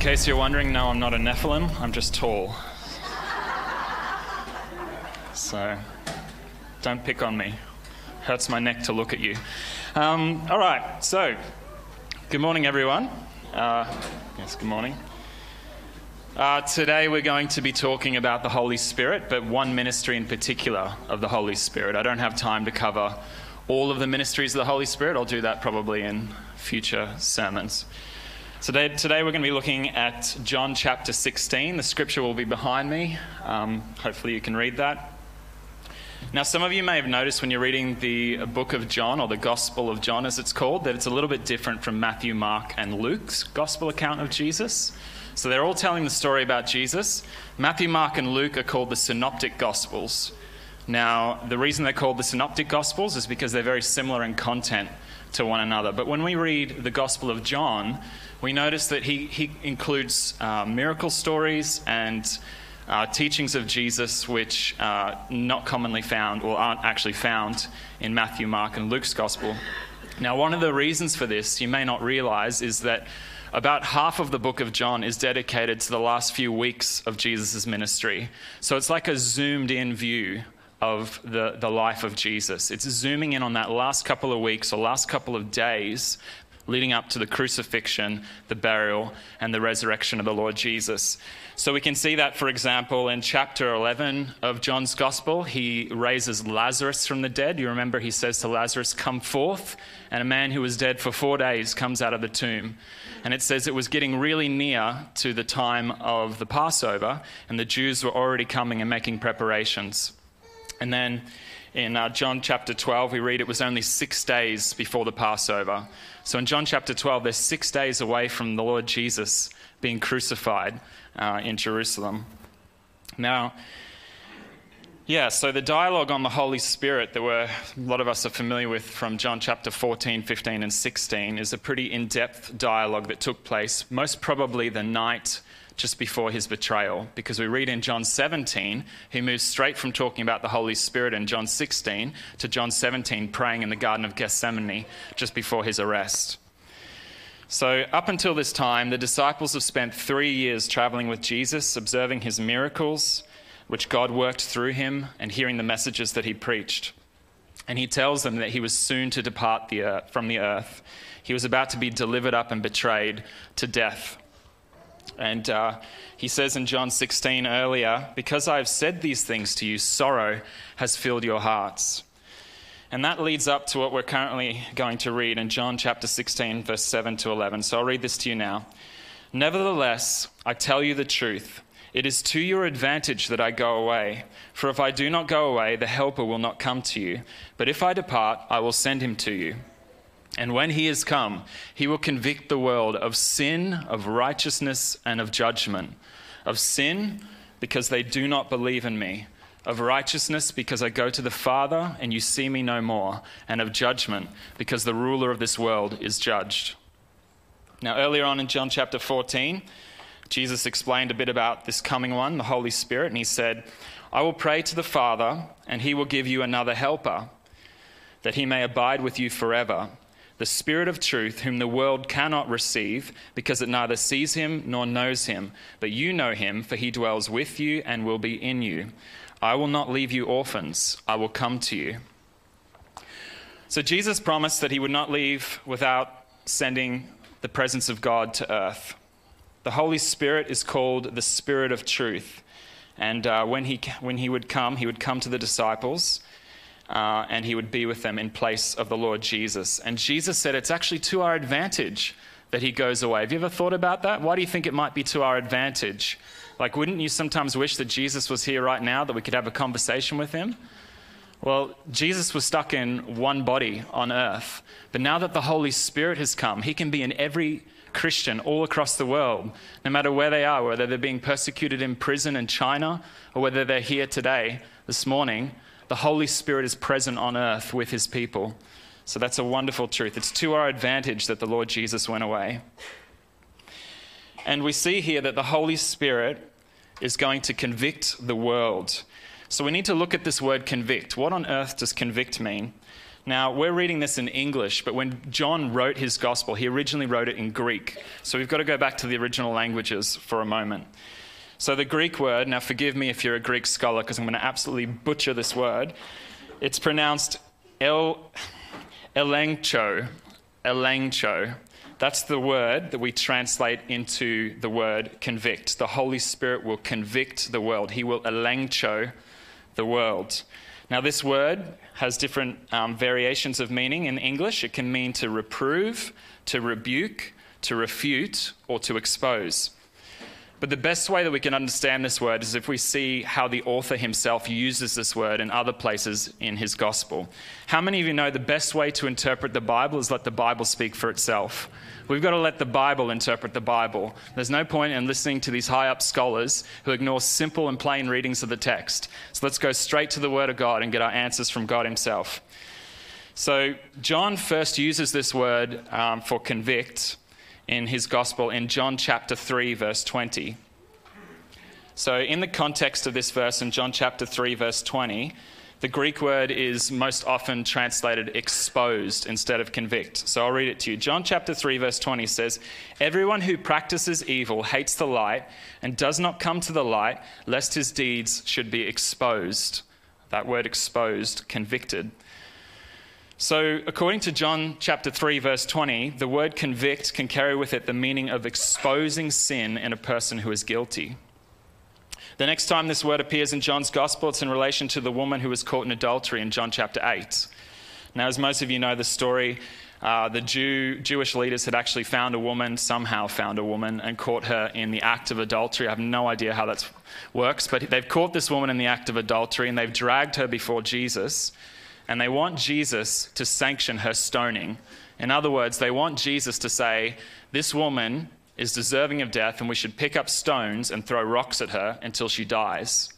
case you're wondering, no, I'm not a Nephilim, I'm just tall. So don't pick on me. Hurts my neck to look at you. Um, all right, so good morning, everyone. Uh, yes, good morning. Uh, today we're going to be talking about the Holy Spirit, but one ministry in particular of the Holy Spirit. I don't have time to cover all of the ministries of the Holy Spirit. I'll do that probably in future sermons. Today, today we're going to be looking at John chapter 16. The scripture will be behind me. Um, hopefully you can read that. Now, some of you may have noticed when you're reading the book of John, or the Gospel of John as it's called, that it's a little bit different from Matthew, Mark, and Luke's Gospel account of Jesus. So they're all telling the story about Jesus. Matthew, Mark, and Luke are called the Synoptic Gospels. Now, the reason they're called the Synoptic Gospels is because they're very similar in content to one another. But when we read the Gospel of John, we notice that he, he includes uh, miracle stories and uh, teachings of Jesus which are not commonly found or aren't actually found in Matthew, Mark, and Luke's Gospel. Now, one of the reasons for this, you may not realize, is that about half of the book of John is dedicated to the last few weeks of Jesus' ministry. So it's like a zoomed in view of the, the life of Jesus. It's zooming in on that last couple of weeks or last couple of days leading up to the crucifixion, the burial, and the resurrection of the Lord Jesus. So we can see that, for example, in chapter 11 of John's Gospel, he raises Lazarus from the dead. You remember he says to Lazarus, Come forth, and a man who was dead for four days comes out of the tomb. And it says it was getting really near to the time of the Passover, and the Jews were already coming and making preparations. And then in uh, John chapter 12, we read it was only six days before the Passover. So in John chapter 12, they're six days away from the Lord Jesus being crucified uh, in Jerusalem. Now, yeah, so the dialogue on the Holy Spirit that we're, a lot of us are familiar with from John chapter 14, 15, and 16 is a pretty in depth dialogue that took place most probably the night just before his betrayal. Because we read in John 17, he moves straight from talking about the Holy Spirit in John 16 to John 17 praying in the Garden of Gethsemane just before his arrest. So, up until this time, the disciples have spent three years traveling with Jesus, observing his miracles, which God worked through him, and hearing the messages that he preached. And he tells them that he was soon to depart the earth, from the earth. He was about to be delivered up and betrayed to death and uh, he says in John 16 earlier, Because I have said these things to you, sorrow has filled your hearts. And that leads up to what we're currently going to read in John chapter 16, verse 7 to 11. So I'll read this to you now. Nevertheless, I tell you the truth. It is to your advantage that I go away. For if I do not go away, the Helper will not come to you. But if I depart, I will send him to you. And when he is come, he will convict the world of sin, of righteousness, and of judgment. Of sin, because they do not believe in me. Of righteousness, because I go to the Father and you see me no more. And of judgment, because the ruler of this world is judged. Now, earlier on in John chapter 14, Jesus explained a bit about this coming one, the Holy Spirit, and he said, I will pray to the Father, and he will give you another helper, that he may abide with you forever the Spirit of truth, whom the world cannot receive, because it neither sees him nor knows him. But you know him, for he dwells with you and will be in you. I will not leave you orphans, I will come to you. So Jesus promised that he would not leave without sending the presence of God to earth. The Holy Spirit is called the Spirit of truth. And uh, when, he, when he would come, he would come to the disciples uh, and he would be with them in place of the Lord Jesus. And Jesus said it's actually to our advantage that he goes away. Have you ever thought about that? Why do you think it might be to our advantage? Like, wouldn't you sometimes wish that Jesus was here right now, that we could have a conversation with him? Well, Jesus was stuck in one body on earth. But now that the Holy Spirit has come, he can be in every Christian all across the world, no matter where they are, whether they're being persecuted in prison in China or whether they're here today, this morning the Holy Spirit is present on earth with his people. So that's a wonderful truth. It's to our advantage that the Lord Jesus went away. And we see here that the Holy Spirit is going to convict the world. So we need to look at this word convict. What on earth does convict mean? Now, we're reading this in English, but when John wrote his gospel, he originally wrote it in Greek. So we've got to go back to the original languages for a moment. So the Greek word, now forgive me if you're a Greek scholar because I'm going to absolutely butcher this word. It's pronounced el, elengcho. Elengcho. That's the word that we translate into the word convict. The Holy Spirit will convict the world. He will elengcho the world. Now, this word has different um, variations of meaning in English. It can mean to reprove, to rebuke, to refute, or to expose. But the best way that we can understand this word is if we see how the author himself uses this word in other places in his gospel. How many of you know the best way to interpret the Bible is let the Bible speak for itself? We've got to let the Bible interpret the Bible. There's no point in listening to these high up scholars who ignore simple and plain readings of the text. So let's go straight to the Word of God and get our answers from God Himself. So, John first uses this word um, for convict in his gospel in John chapter 3, verse 20. So, in the context of this verse in John chapter 3, verse 20, the Greek word is most often translated exposed instead of convict. So I'll read it to you. John chapter 3, verse 20 says, Everyone who practices evil hates the light and does not come to the light, lest his deeds should be exposed. That word exposed, convicted. So, according to John chapter 3, verse 20, the word convict can carry with it the meaning of exposing sin in a person who is guilty. The next time this word appears in John's gospel, it's in relation to the woman who was caught in adultery in John chapter 8. Now, as most of you know the story, uh, the Jew, Jewish leaders had actually found a woman, somehow found a woman, and caught her in the act of adultery. I have no idea how that works, but they've caught this woman in the act of adultery and they've dragged her before Jesus and they want Jesus to sanction her stoning. In other words, they want Jesus to say, This woman is deserving of death, and we should pick up stones and throw rocks at her until she dies.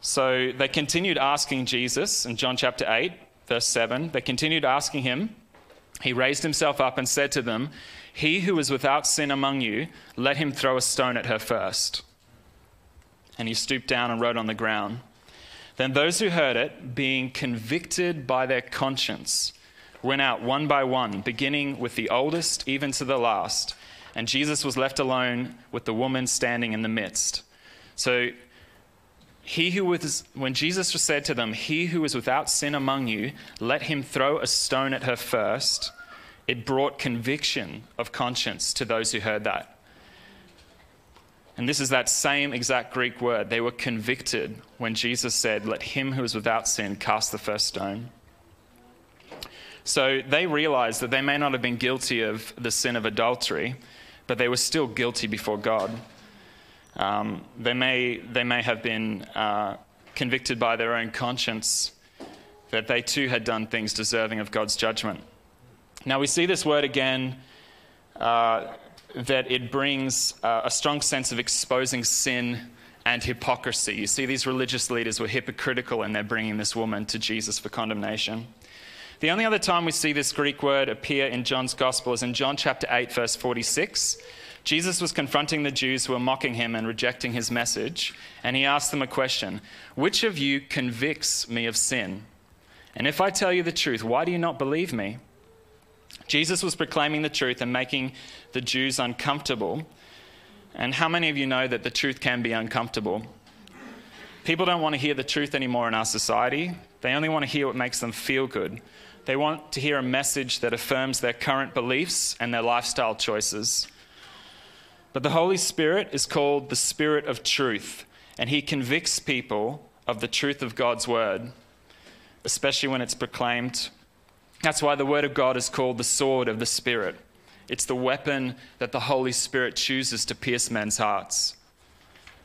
So they continued asking Jesus in John chapter 8, verse 7. They continued asking him. He raised himself up and said to them, He who is without sin among you, let him throw a stone at her first. And he stooped down and wrote on the ground. Then those who heard it, being convicted by their conscience, went out one by one, beginning with the oldest even to the last. And Jesus was left alone with the woman standing in the midst. So, he who was, when Jesus said to them, He who is without sin among you, let him throw a stone at her first, it brought conviction of conscience to those who heard that. And this is that same exact Greek word. They were convicted when Jesus said, Let him who is without sin cast the first stone. So they realized that they may not have been guilty of the sin of adultery, but they were still guilty before God. Um, they, may, they may have been uh, convicted by their own conscience that they too had done things deserving of God's judgment. Now we see this word again uh, that it brings uh, a strong sense of exposing sin and hypocrisy. You see, these religious leaders were hypocritical in their bringing this woman to Jesus for condemnation. The only other time we see this Greek word appear in John's gospel is in John chapter 8, verse 46. Jesus was confronting the Jews who were mocking him and rejecting his message, and he asked them a question Which of you convicts me of sin? And if I tell you the truth, why do you not believe me? Jesus was proclaiming the truth and making the Jews uncomfortable. And how many of you know that the truth can be uncomfortable? People don't want to hear the truth anymore in our society. They only want to hear what makes them feel good. They want to hear a message that affirms their current beliefs and their lifestyle choices. But the Holy Spirit is called the Spirit of truth, and He convicts people of the truth of God's Word, especially when it's proclaimed that's why the Word of God is called the sword of the Spirit. It's the weapon that the Holy Spirit chooses to pierce men's hearts.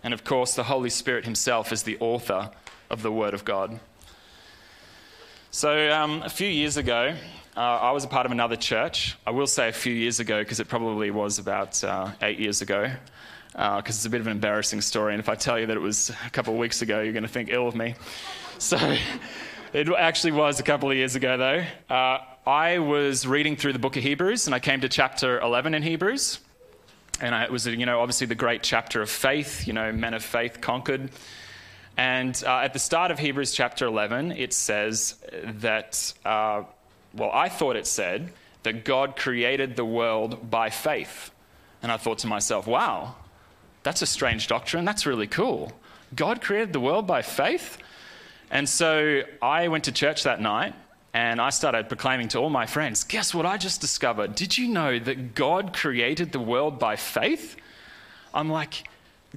And of course, the Holy Spirit Himself is the author of the Word of God. So, um, a few years ago, uh, I was a part of another church. I will say a few years ago because it probably was about uh, eight years ago, because uh, it's a bit of an embarrassing story. And if I tell you that it was a couple of weeks ago, you're going to think ill of me. So, it actually was a couple of years ago, though. Uh, I was reading through the book of Hebrews, and I came to chapter 11 in Hebrews. And I, it was, you know, obviously the great chapter of faith. You know, men of faith conquered. And uh, at the start of Hebrews chapter 11, it says that, uh, well, I thought it said that God created the world by faith. And I thought to myself, wow, that's a strange doctrine. That's really cool. God created the world by faith? And so I went to church that night and I started proclaiming to all my friends, guess what I just discovered? Did you know that God created the world by faith? I'm like,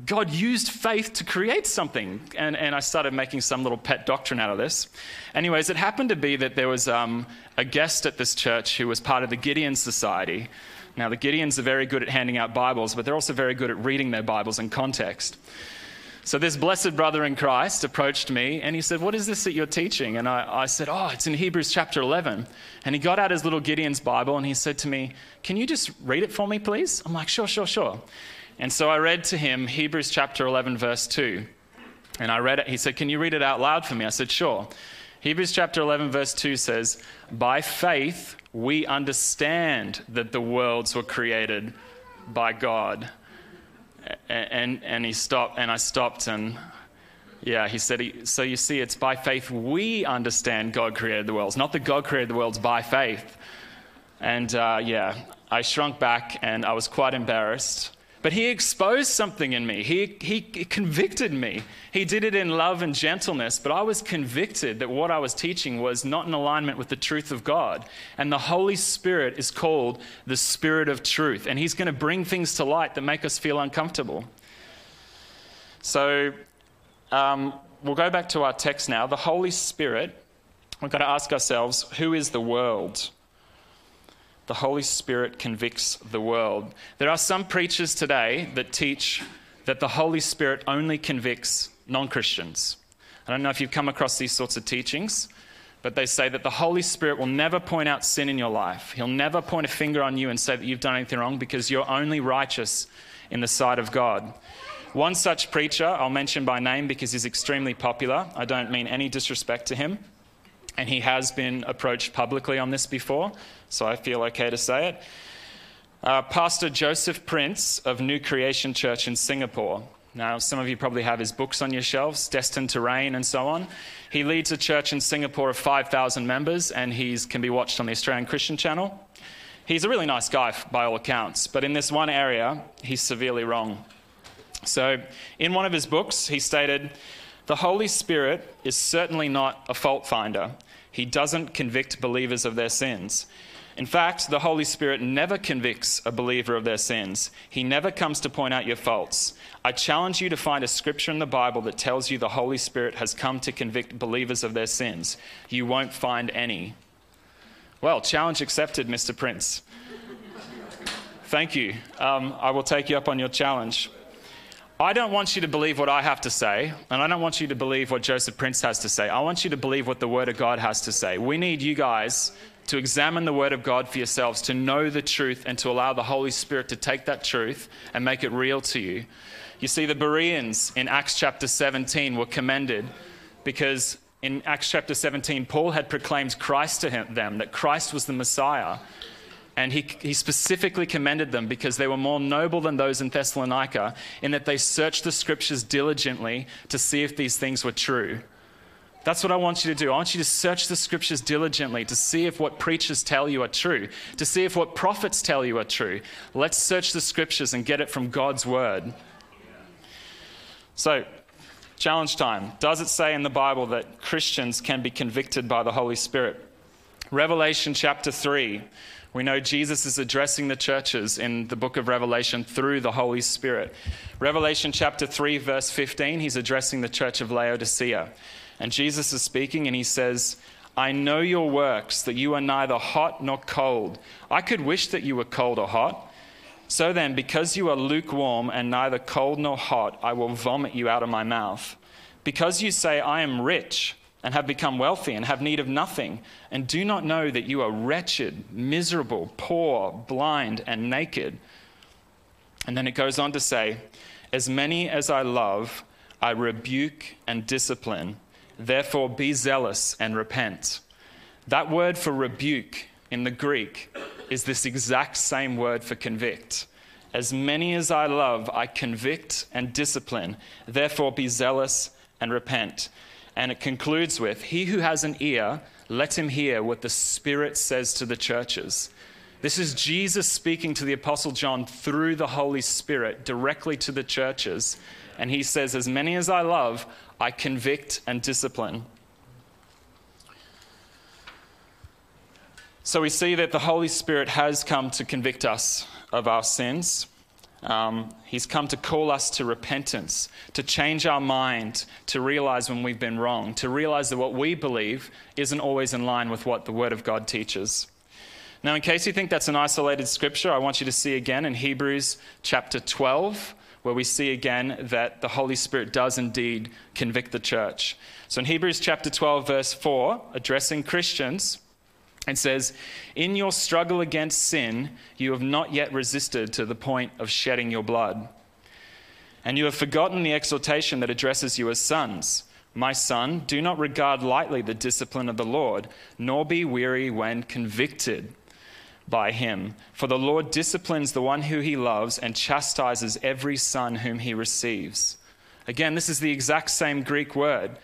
God used faith to create something. And, and I started making some little pet doctrine out of this. Anyways, it happened to be that there was um, a guest at this church who was part of the Gideon Society. Now, the Gideons are very good at handing out Bibles, but they're also very good at reading their Bibles in context. So, this blessed brother in Christ approached me and he said, What is this that you're teaching? And I, I, said, Oh, it's in Hebrews chapter 11. And he got out his little Gideon's Bible and he said to me, Can you just read it for me, please? I'm like, Sure, sure, sure. And so I read to him Hebrews chapter 11, verse 2. And I read it. He said, Can you read it out loud for me? I said, Sure. Hebrews chapter 11, verse 2 says, By faith we understand that the worlds were created by God and, and he stopped, and I stopped, and yeah, he said, he, So you see, it's by faith we understand God created the worlds, not that God created the worlds by faith. And uh, yeah, I shrunk back and I was quite embarrassed. But he exposed something in me. He, he convicted me. He did it in love and gentleness, but I was convicted that what I was teaching was not in alignment with the truth of God. And the Holy Spirit is called the Spirit of truth. And he's going to bring things to light that make us feel uncomfortable. So um, we'll go back to our text now. The Holy Spirit, we've got to ask ourselves who is the world? The Holy Spirit convicts the world. There are some preachers today that teach that the Holy Spirit only convicts non Christians. I don't know if you've come across these sorts of teachings, but they say that the Holy Spirit will never point out sin in your life. He'll never point a finger on you and say that you've done anything wrong because you're only righteous in the sight of God. One such preacher, I'll mention by name because he's extremely popular. I don't mean any disrespect to him and he has been approached publicly on this before, so I feel okay to say it. Uh, Pastor Joseph Prince of New Creation Church in Singapore. Now, some of you probably have his books on your shelves, Destined to Reign and so on. He leads a church in Singapore of 5,000 members, and he can be watched on the Australian Christian Channel. He's a really nice guy by all accounts, but in this one area, he's severely wrong. So, in one of his books, he stated, The Holy Spirit is certainly not a fault finder. He doesn't convict believers of their sins. In fact, the Holy Spirit never convicts a believer of their sins. He never comes to point out your faults. I challenge you to find a scripture in the Bible that tells you the Holy Spirit has come to convict believers of their sins. You won't find any. Well, challenge accepted, Mr. Prince. Thank you. Um, I will take you up on your challenge. I don't want you to believe what I have to say, and I don't want you to believe what Joseph Prince has to say. I want you to believe what the Word of God has to say. We need you guys to examine the Word of God for yourselves, to know the truth, and to allow the Holy Spirit to take that truth and make it real to you. You see, the Bereans in Acts chapter 17 were commended because in Acts chapter 17, Paul had proclaimed Christ to them, that Christ was the Messiah. And he, he specifically commended them because they were more noble than those in Thessalonica in that they searched the scriptures diligently to see if these things were true. That's what I want you to do. I want you to search the scriptures diligently to see if what preachers tell you are true, to see if what prophets tell you are true. Let's search the scriptures and get it from God's word. So, challenge time. Does it say in the Bible that Christians can be convicted by the Holy Spirit? Revelation chapter 3 we know Jesus is addressing the churches in the book of Revelation through the Holy Spirit. Revelation chapter 3, verse 15, he's addressing the church of Laodicea. And Jesus is speaking and he says, I know your works, that you are neither hot nor cold. I could wish that you were cold or hot. So then, because you are lukewarm and neither cold nor hot, I will vomit you out of my mouth. Because you say, I am rich and have become wealthy and have need of nothing, and do not know that you are wretched, miserable, poor, blind, and naked. And then it goes on to say, As many as I love, I rebuke and discipline. Therefore, be zealous and repent. That word for rebuke in the Greek is this exact same word for convict. As many as I love, I convict and discipline. Therefore, be zealous and repent. And it concludes with He who has an ear, let him hear what the Spirit says to the churches. This is Jesus speaking to the Apostle John through the Holy Spirit directly to the churches. And he says, As many as I love, I convict and discipline. So we see that the Holy Spirit has come to convict us of our sins. Um, he's come to call us to repentance, to change our mind, to realize when we've been wrong, to realize that what we believe isn't always in line with what the Word of God teaches. Now, in case you think that's an isolated scripture, I want you to see again in Hebrews chapter 12, where we see again that the Holy Spirit does indeed convict the church. So in Hebrews chapter 12, verse 4, addressing Christians, it says, In your struggle against sin, you have not yet resisted to the point of shedding your blood. And you have forgotten the exhortation that addresses you as sons. My son, do not regard lightly the discipline of the Lord, nor be weary when convicted by him. For the Lord disciplines the one who he loves and chastises every son whom he receives. Again, this is the exact same Greek word.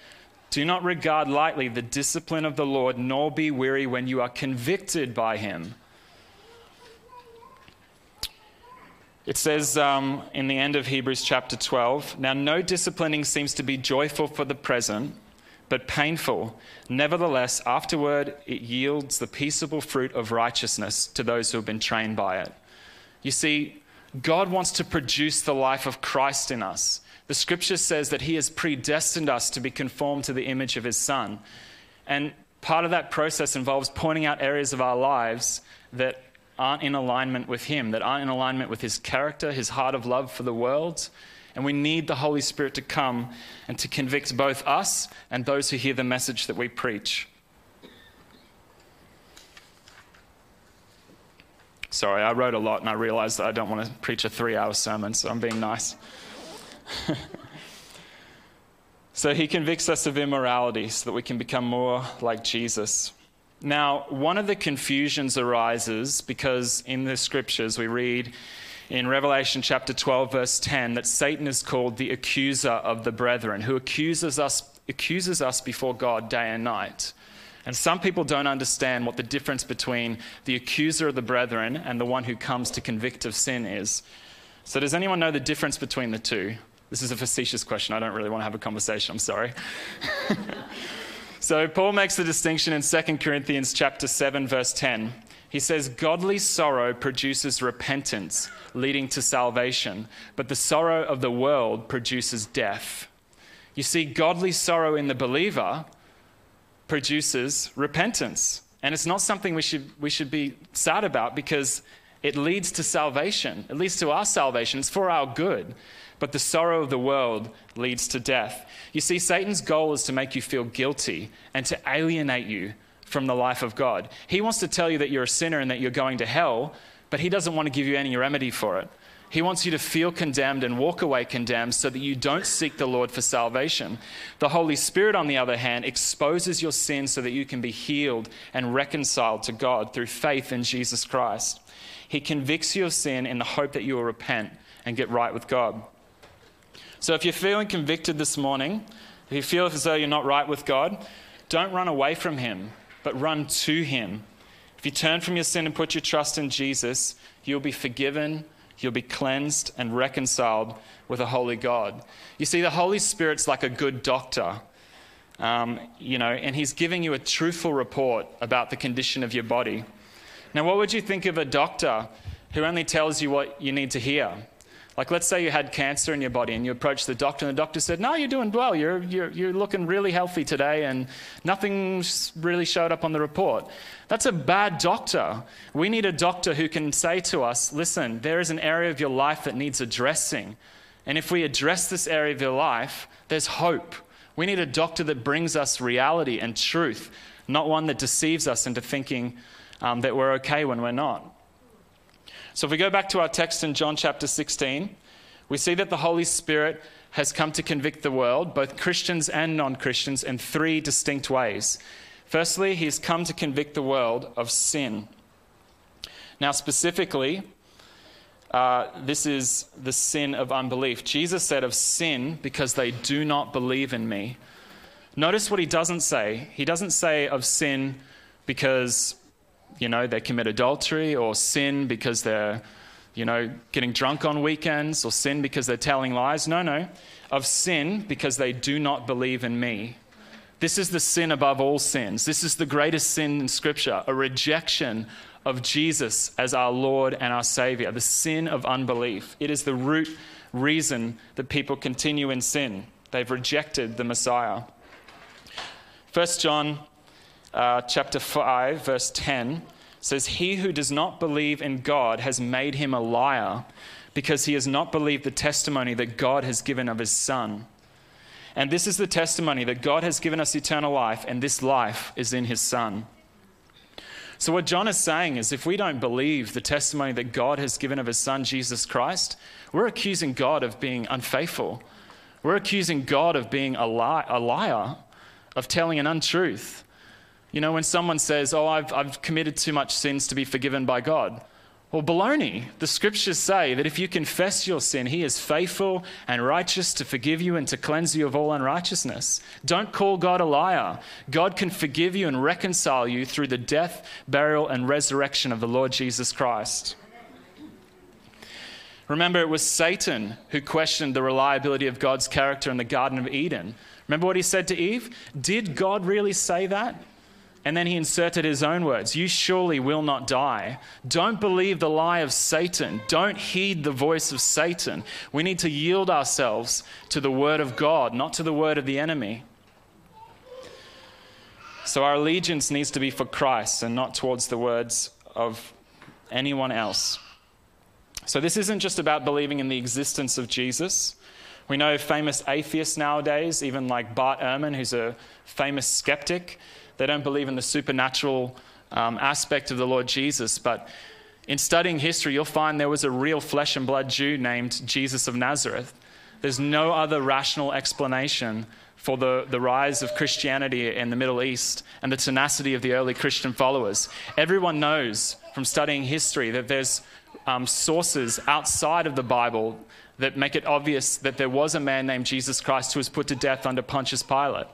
Do not regard lightly the discipline of the Lord, nor be weary when you are convicted by him. It says um, in the end of Hebrews chapter 12 Now, no disciplining seems to be joyful for the present, but painful. Nevertheless, afterward, it yields the peaceable fruit of righteousness to those who have been trained by it. You see, God wants to produce the life of Christ in us. The scripture says that He has predestined us to be conformed to the image of His Son. And part of that process involves pointing out areas of our lives that aren't in alignment with Him, that aren't in alignment with His character, His heart of love for the world. And we need the Holy Spirit to come and to convict both us and those who hear the message that we preach. Sorry, I wrote a lot and I realized that I don't want to preach a three hour sermon, so I'm being nice. so he convicts us of immorality so that we can become more like Jesus. Now, one of the confusions arises because in the scriptures we read in Revelation chapter 12, verse 10, that Satan is called the accuser of the brethren, who accuses us, accuses us before God day and night. And some people don't understand what the difference between the accuser of the brethren and the one who comes to convict of sin is. So, does anyone know the difference between the two? This is a facetious question. I don't really want to have a conversation. I'm sorry. so Paul makes the distinction in 2 Corinthians chapter 7 verse 10. He says godly sorrow produces repentance leading to salvation, but the sorrow of the world produces death. You see godly sorrow in the believer produces repentance. And it's not something we should, we should be sad about because it leads to salvation. It leads to our salvation. It's for our good but the sorrow of the world leads to death. You see, Satan's goal is to make you feel guilty and to alienate you from the life of God. He wants to tell you that you're a sinner and that you're going to hell, but he doesn't want to give you any remedy for it. He wants you to feel condemned and walk away condemned so that you don't seek the Lord for salvation. The Holy Spirit, on the other hand, exposes your sin so that you can be healed and reconciled to God through faith in Jesus Christ. He convicts you of sin in the hope that you will repent and get right with God. So if you're feeling convicted this morning, if you feel as though you're not right with God, don't run away from Him, but run to Him. If you turn from your sin and put your trust in Jesus, you'll be forgiven, you'll be cleansed and reconciled with a holy God. You see, the Holy Spirit's like a good doctor. Um, you know, and he's giving you a truthful report about the condition of your body. Now, what would you think of a doctor who only tells you what you need to hear? Like, let's say you had cancer in your body and you approached the doctor, and the doctor said, No, you're doing well. You're, you're, you're looking really healthy today, and nothing really showed up on the report. That's a bad doctor. We need a doctor who can say to us, Listen, there is an area of your life that needs addressing. And if we address this area of your life, there's hope. We need a doctor that brings us reality and truth, not one that deceives us into thinking um, that we're okay when we're not. So if we go back to our text in John chapter 16, we see that the Holy Spirit has come to convict the world, both Christians and non Christians, in three distinct ways. Firstly, he's come to convict the world of sin. Now, specifically, uh, this is the sin of unbelief. Jesus said of sin because they do not believe in me. Notice what he doesn't say. He doesn't say of sin because, you know, they commit adultery or sin because they're, you know, getting drunk on weekends or sin because they're telling lies. No, no. Of sin because they do not believe in me. This is the sin above all sins. This is the greatest sin in Scripture a rejection of Jesus as our Lord and our Savior, the sin of unbelief. It is the root reason that people continue in sin. They've rejected the Messiah. 1 John uh, chapter 5, verse 10 says, He who does not believe in God has made him a liar because he has not believed the testimony that God has given of his Son. And this is the testimony that God has given us eternal life, and this life is in his Son. So, what John is saying is if we don't believe the testimony that God has given of his Son, Jesus Christ, we're accusing God of being unfaithful. We're accusing God of being a, li- a liar, of telling an untruth. You know, when someone says, Oh, I've, I've committed too much sins to be forgiven by God, well, baloney. The scriptures say that if you confess your sin, he is faithful and righteous to forgive you and to cleanse you of all unrighteousness. Don't call God a liar. God can forgive you and reconcile you through the death, burial, and resurrection of the Lord Jesus Christ. Remember, it was Satan who questioned the reliability of God's character in the Garden of Eden. Remember what he said to Eve? Did God really say that? And then he inserted his own words You surely will not die. Don't believe the lie of Satan. Don't heed the voice of Satan. We need to yield ourselves to the word of God, not to the word of the enemy. So our allegiance needs to be for Christ and not towards the words of anyone else. So this isn't just about believing in the existence of Jesus. We know famous atheists nowadays, even like Bart Ehrman, who's a famous skeptic. They don't believe in the supernatural um, aspect of the Lord Jesus. But in studying history, you'll find there was a real flesh and blood Jew named Jesus of Nazareth. There's no other rational explanation for the, the rise of Christianity in the Middle East and the tenacity of the early Christian followers. Everyone knows from studying history that there's um, sources outside of the Bible that make it obvious that there was a man named Jesus Christ who was put to death under Pontius Pilate.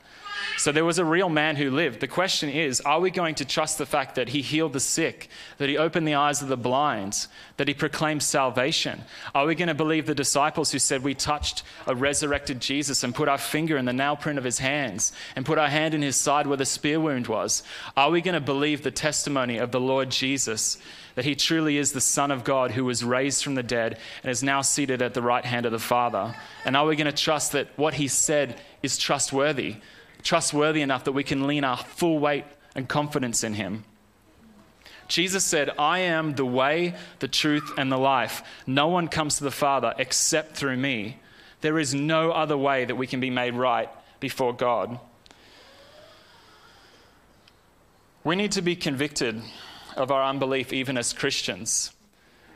So there was a real man who lived. The question is are we going to trust the fact that he healed the sick, that he opened the eyes of the blind, that he proclaimed salvation? Are we going to believe the disciples who said we touched a resurrected Jesus and put our finger in the nail print of his hands and put our hand in his side where the spear wound was? Are we going to believe the testimony of the Lord Jesus? That he truly is the Son of God who was raised from the dead and is now seated at the right hand of the Father? And are we going to trust that what he said is trustworthy? Trustworthy enough that we can lean our full weight and confidence in him. Jesus said, I am the way, the truth, and the life. No one comes to the Father except through me. There is no other way that we can be made right before God. We need to be convicted of our unbelief even as Christians.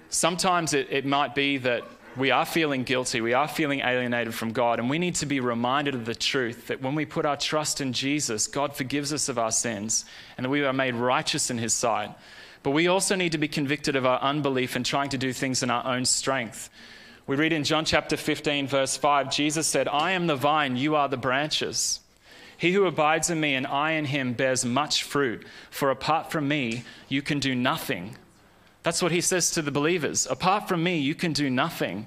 Sometimes it, it might be that we are feeling guilty, we are feeling alienated from God, and we need to be reminded of the truth that when we put our trust in Jesus, God forgives us of our sins and that we are made righteous in His sight. But we also need to be convicted of our unbelief and trying to do things in our own strength. We read in John chapter 15, verse 5, Jesus said, I am the vine, you are the branches. He who abides in me and I in him bears much fruit, for apart from me, you can do nothing. That's what he says to the believers. Apart from me, you can do nothing.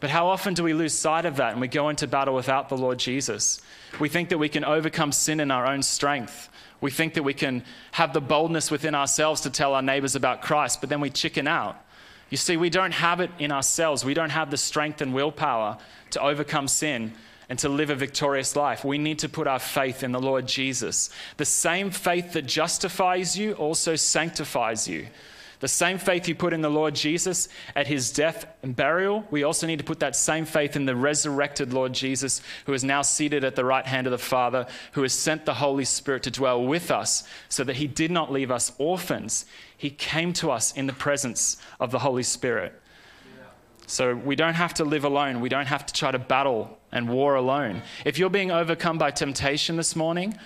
But how often do we lose sight of that and we go into battle without the Lord Jesus? We think that we can overcome sin in our own strength. We think that we can have the boldness within ourselves to tell our neighbors about Christ, but then we chicken out. You see, we don't have it in ourselves. We don't have the strength and willpower to overcome sin and to live a victorious life. We need to put our faith in the Lord Jesus. The same faith that justifies you also sanctifies you. The same faith you put in the Lord Jesus at his death and burial, we also need to put that same faith in the resurrected Lord Jesus, who is now seated at the right hand of the Father, who has sent the Holy Spirit to dwell with us, so that he did not leave us orphans. He came to us in the presence of the Holy Spirit. So we don't have to live alone. We don't have to try to battle and war alone. If you're being overcome by temptation this morning,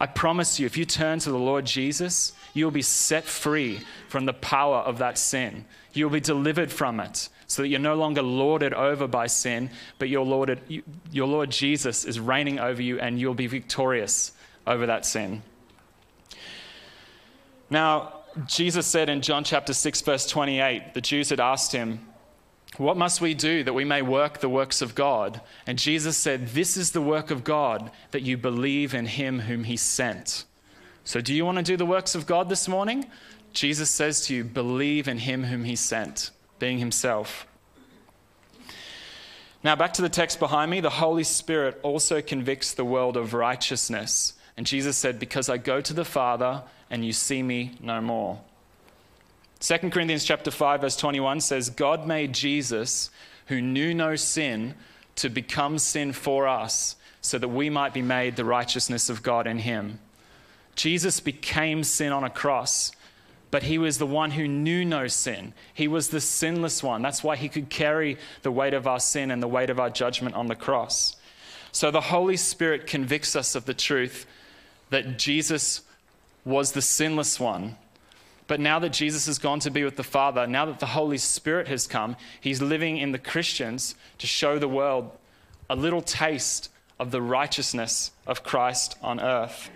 I promise you, if you turn to the Lord Jesus, you'll be set free from the power of that sin. You'll be delivered from it so that you're no longer lorded over by sin, but your, lorded, your Lord Jesus is reigning over you and you'll be victorious over that sin. Now, Jesus said in John chapter 6, verse 28, the Jews had asked him, What must we do that we may work the works of God? And Jesus said, This is the work of God, that you believe in him whom he sent. So, do you want to do the works of God this morning? Jesus says to you, Believe in him whom he sent, being himself. Now, back to the text behind me. The Holy Spirit also convicts the world of righteousness. And Jesus said, Because I go to the Father and you see me no more. 2 Corinthians chapter 5 verse 21 says God made Jesus who knew no sin to become sin for us so that we might be made the righteousness of God in him. Jesus became sin on a cross, but he was the one who knew no sin. He was the sinless one. That's why he could carry the weight of our sin and the weight of our judgment on the cross. So the Holy Spirit convicts us of the truth that Jesus was the sinless one. But now that Jesus has gone to be with the Father, now that the Holy Spirit has come, he's living in the Christians to show the world a little taste of the righteousness of Christ on earth.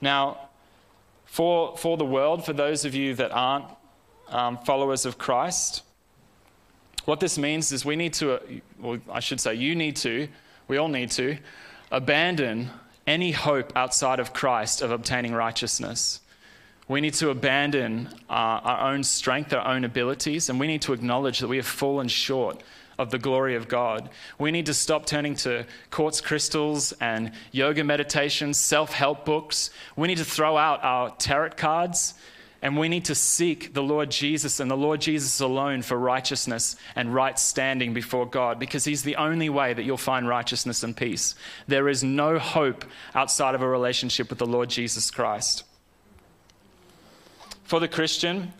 Now, for, for the world, for those of you that aren't um, followers of Christ, what this means is we need to, uh, well, I should say, you need to, we all need to, abandon any hope outside of Christ of obtaining righteousness. We need to abandon uh, our own strength, our own abilities, and we need to acknowledge that we have fallen short of the glory of God. We need to stop turning to quartz crystals and yoga meditations, self help books. We need to throw out our tarot cards and we need to seek the Lord Jesus and the Lord Jesus alone for righteousness and right standing before God because He's the only way that you'll find righteousness and peace. There is no hope outside of a relationship with the Lord Jesus Christ. For the Christian,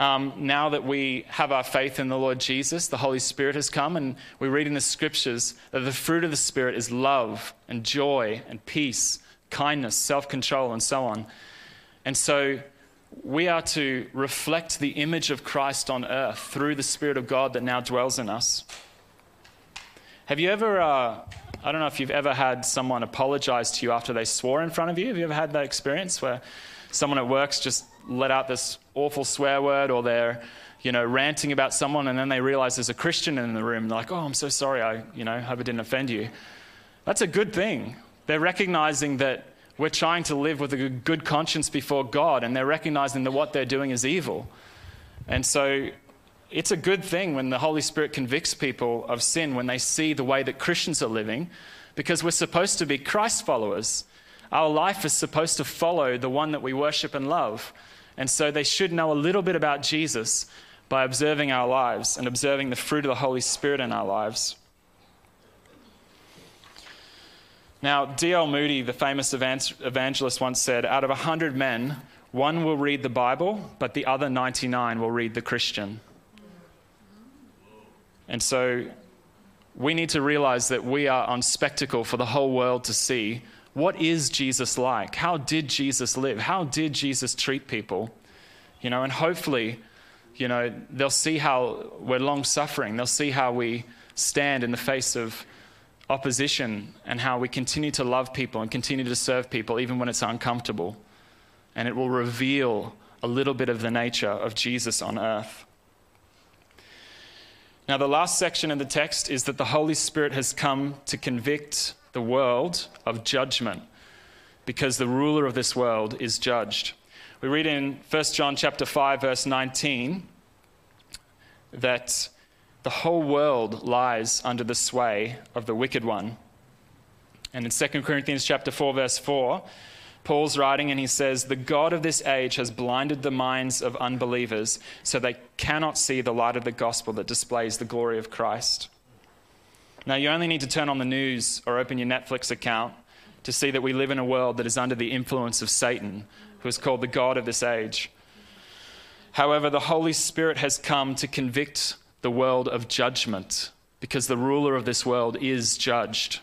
um, now that we have our faith in the Lord Jesus, the Holy Spirit has come, and we read in the scriptures that the fruit of the Spirit is love and joy and peace, kindness, self control, and so on. And so, we are to reflect the image of Christ on earth through the Spirit of God that now dwells in us. Have you ever, uh, I don't know if you've ever had someone apologize to you after they swore in front of you? Have you ever had that experience where someone at work's just let out this awful swear word or they're, you know, ranting about someone and then they realize there's a Christian in the room. They're like, oh, I'm so sorry. I, you know, hope it didn't offend you. That's a good thing. They're recognizing that we're trying to live with a good conscience before God, and they're recognizing that what they're doing is evil. And so it's a good thing when the Holy Spirit convicts people of sin when they see the way that Christians are living, because we're supposed to be Christ followers. Our life is supposed to follow the one that we worship and love. And so they should know a little bit about Jesus by observing our lives and observing the fruit of the Holy Spirit in our lives. Now, D.L. Moody, the famous evangelist, once said out of 100 men, one will read the Bible, but the other 99 will read the Christian. And so we need to realize that we are on spectacle for the whole world to see what is Jesus like? How did Jesus live? How did Jesus treat people? You know, and hopefully, you know, they'll see how we're long suffering. They'll see how we stand in the face of opposition and how we continue to love people and continue to serve people even when it's uncomfortable. And it will reveal a little bit of the nature of Jesus on earth. Now, the last section of the text is that the Holy Spirit has come to convict the world of judgment because the ruler of this world is judged. We read in 1 John chapter 5 verse 19 that the whole world lies under the sway of the wicked one. And in 2 Corinthians chapter 4 verse 4, Paul's writing and he says, "The god of this age has blinded the minds of unbelievers so they cannot see the light of the gospel that displays the glory of Christ." Now you only need to turn on the news or open your Netflix account to see that we live in a world that is under the influence of Satan, who is called the god of this age. However, the Holy Spirit has come to convict the world of judgment because the ruler of this world is judged.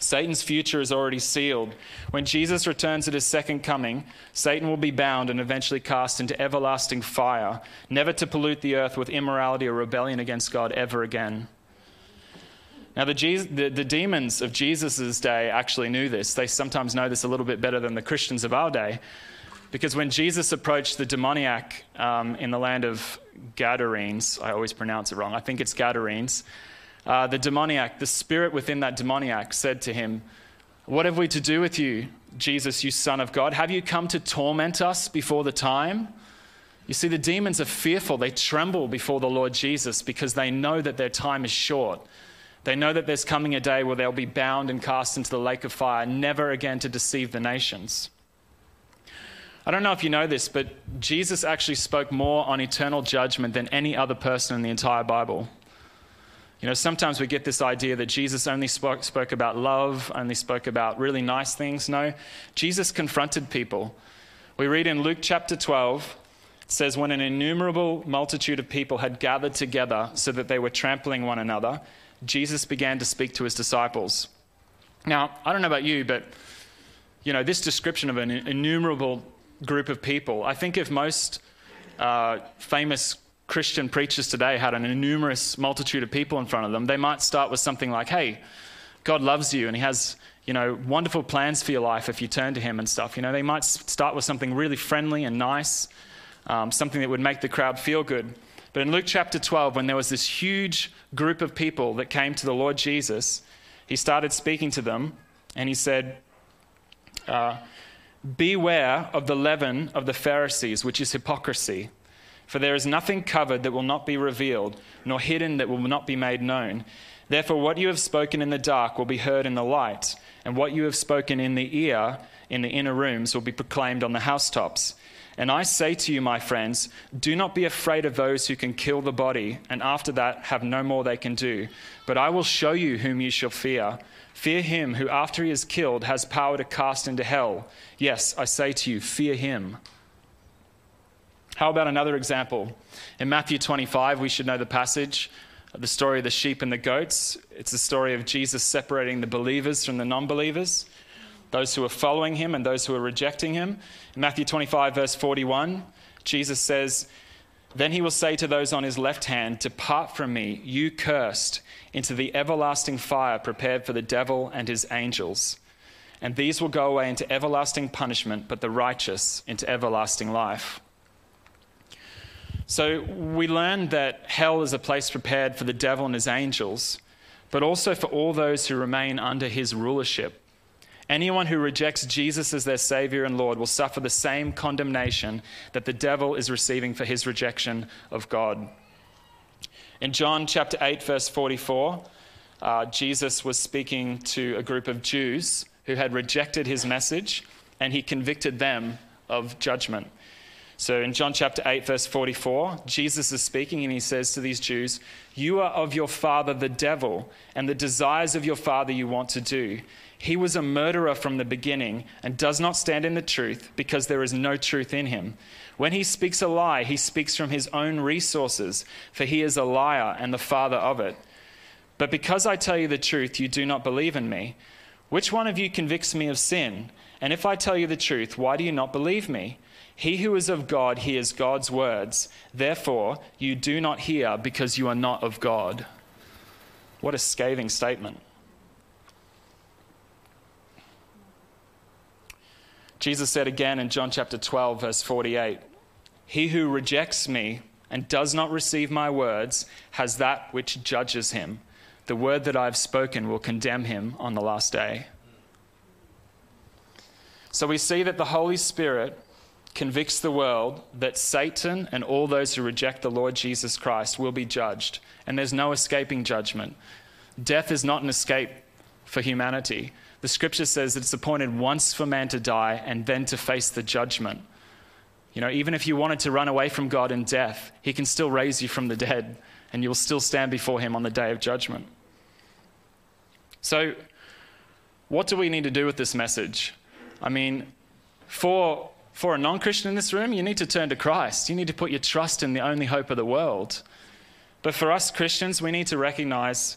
Satan's future is already sealed. When Jesus returns at his second coming, Satan will be bound and eventually cast into everlasting fire, never to pollute the earth with immorality or rebellion against God ever again. Now, the, the, the demons of Jesus' day actually knew this. They sometimes know this a little bit better than the Christians of our day. Because when Jesus approached the demoniac um, in the land of Gadarenes, I always pronounce it wrong, I think it's Gadarenes, uh, the demoniac, the spirit within that demoniac said to him, What have we to do with you, Jesus, you Son of God? Have you come to torment us before the time? You see, the demons are fearful. They tremble before the Lord Jesus because they know that their time is short. They know that there's coming a day where they'll be bound and cast into the lake of fire, never again to deceive the nations. I don't know if you know this, but Jesus actually spoke more on eternal judgment than any other person in the entire Bible. You know, sometimes we get this idea that Jesus only spoke, spoke about love, only spoke about really nice things. No, Jesus confronted people. We read in Luke chapter 12, it says, When an innumerable multitude of people had gathered together so that they were trampling one another, Jesus began to speak to his disciples. Now, I don't know about you, but, you know, this description of an innumerable group of people, I think if most uh, famous Christian preachers today had an enormous multitude of people in front of them, they might start with something like, hey, God loves you and he has, you know, wonderful plans for your life if you turn to him and stuff. You know, they might start with something really friendly and nice, um, something that would make the crowd feel good. But in Luke chapter 12, when there was this huge group of people that came to the Lord Jesus, he started speaking to them and he said, uh, Beware of the leaven of the Pharisees, which is hypocrisy. For there is nothing covered that will not be revealed, nor hidden that will not be made known. Therefore, what you have spoken in the dark will be heard in the light, and what you have spoken in the ear in the inner rooms will be proclaimed on the housetops. And I say to you, my friends, do not be afraid of those who can kill the body, and after that have no more they can do. But I will show you whom you shall fear. Fear him who, after he is killed, has power to cast into hell. Yes, I say to you, fear him. How about another example? In Matthew 25, we should know the passage, uh, the story of the sheep and the goats. It's the story of Jesus separating the believers from the non believers, those who are following him and those who are rejecting him. In Matthew 25, verse 41, Jesus says, Then he will say to those on his left hand, Depart from me, you cursed, into the everlasting fire prepared for the devil and his angels. And these will go away into everlasting punishment, but the righteous into everlasting life. So we learn that hell is a place prepared for the devil and his angels, but also for all those who remain under his rulership. Anyone who rejects Jesus as their Savior and Lord will suffer the same condemnation that the devil is receiving for his rejection of God. In John chapter 8, verse 44, uh, Jesus was speaking to a group of Jews who had rejected his message, and he convicted them of judgment. So in John chapter 8, verse 44, Jesus is speaking and he says to these Jews, You are of your father the devil, and the desires of your father you want to do. He was a murderer from the beginning and does not stand in the truth because there is no truth in him. When he speaks a lie, he speaks from his own resources, for he is a liar and the father of it. But because I tell you the truth, you do not believe in me. Which one of you convicts me of sin? And if I tell you the truth, why do you not believe me? He who is of God hears God's words. Therefore, you do not hear because you are not of God. What a scathing statement. Jesus said again in John chapter 12, verse 48 He who rejects me and does not receive my words has that which judges him. The word that I have spoken will condemn him on the last day. So we see that the Holy Spirit convicts the world that Satan and all those who reject the Lord Jesus Christ will be judged, and there's no escaping judgment. Death is not an escape for humanity. The scripture says that it's appointed once for man to die and then to face the judgment. You know, even if you wanted to run away from God in death, He can still raise you from the dead, and you'll still stand before Him on the day of judgment. So, what do we need to do with this message? I mean, for for a non Christian in this room, you need to turn to Christ. You need to put your trust in the only hope of the world. But for us Christians, we need to recognize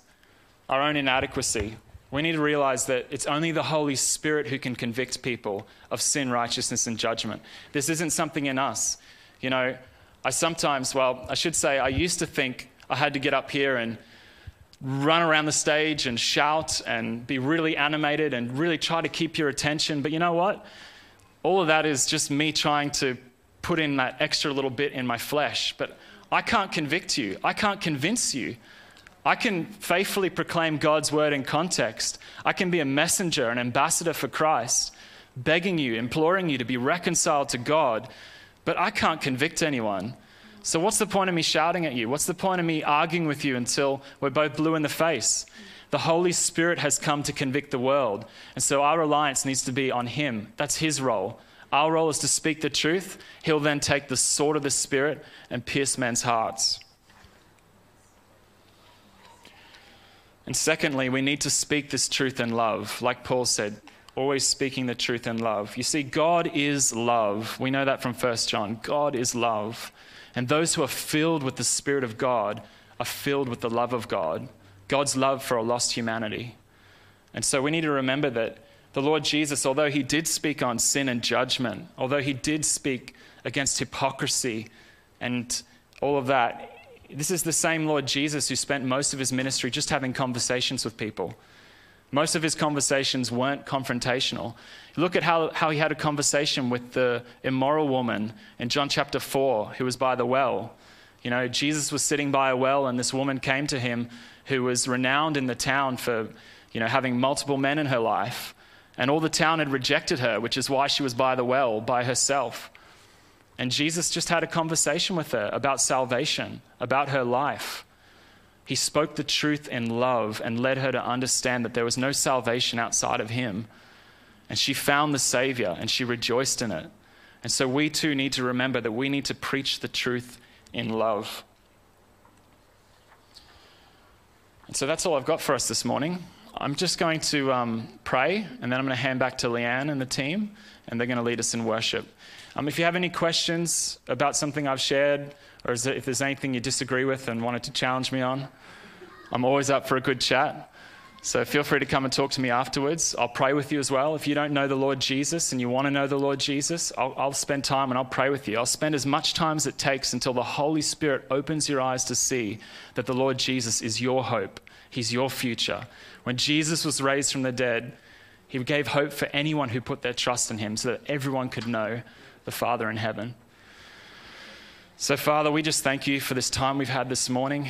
our own inadequacy. We need to realize that it's only the Holy Spirit who can convict people of sin, righteousness, and judgment. This isn't something in us. You know, I sometimes, well, I should say, I used to think I had to get up here and run around the stage and shout and be really animated and really try to keep your attention. But you know what? All of that is just me trying to put in that extra little bit in my flesh. But I can't convict you, I can't convince you. I can faithfully proclaim God's word in context. I can be a messenger, an ambassador for Christ, begging you, imploring you to be reconciled to God, but I can't convict anyone. So, what's the point of me shouting at you? What's the point of me arguing with you until we're both blue in the face? The Holy Spirit has come to convict the world. And so, our reliance needs to be on Him. That's His role. Our role is to speak the truth. He'll then take the sword of the Spirit and pierce men's hearts. And secondly, we need to speak this truth in love. Like Paul said, always speaking the truth in love. You see, God is love. We know that from 1 John. God is love. And those who are filled with the Spirit of God are filled with the love of God, God's love for a lost humanity. And so we need to remember that the Lord Jesus, although he did speak on sin and judgment, although he did speak against hypocrisy and all of that, this is the same Lord Jesus who spent most of his ministry just having conversations with people. Most of his conversations weren't confrontational. Look at how, how he had a conversation with the immoral woman in John chapter 4 who was by the well. You know, Jesus was sitting by a well, and this woman came to him who was renowned in the town for, you know, having multiple men in her life. And all the town had rejected her, which is why she was by the well by herself. And Jesus just had a conversation with her about salvation, about her life. He spoke the truth in love and led her to understand that there was no salvation outside of him. And she found the Savior and she rejoiced in it. And so we too need to remember that we need to preach the truth in love. And so that's all I've got for us this morning. I'm just going to um, pray and then I'm going to hand back to Leanne and the team, and they're going to lead us in worship. Um, if you have any questions about something I've shared, or if there's anything you disagree with and wanted to challenge me on, I'm always up for a good chat. So feel free to come and talk to me afterwards. I'll pray with you as well. If you don't know the Lord Jesus and you want to know the Lord Jesus, I'll, I'll, spend time and I'll pray with you. I'll spend as much time as it takes until the Holy Spirit opens your eyes to see that the Lord Jesus is your hope. He's your future. When Jesus was raised from the dead, he gave hope for anyone who put their trust in him so that everyone could know the Father in heaven. So, Father, we just thank you for this time we've had this morning.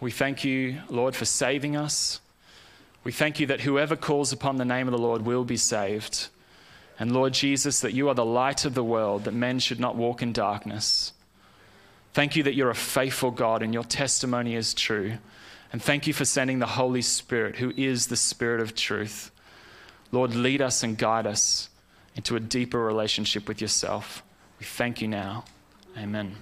We thank you, Lord, for saving us. We thank you that whoever calls upon the name of the Lord will be saved. And Lord Jesus, that you are the light of the world, that men should not walk in darkness. Thank you that you're a faithful God and your testimony is true. And thank you for sending the Holy Spirit, who is the Spirit of truth. Lord, lead us and guide us into a deeper relationship with yourself. We thank you now. Amen.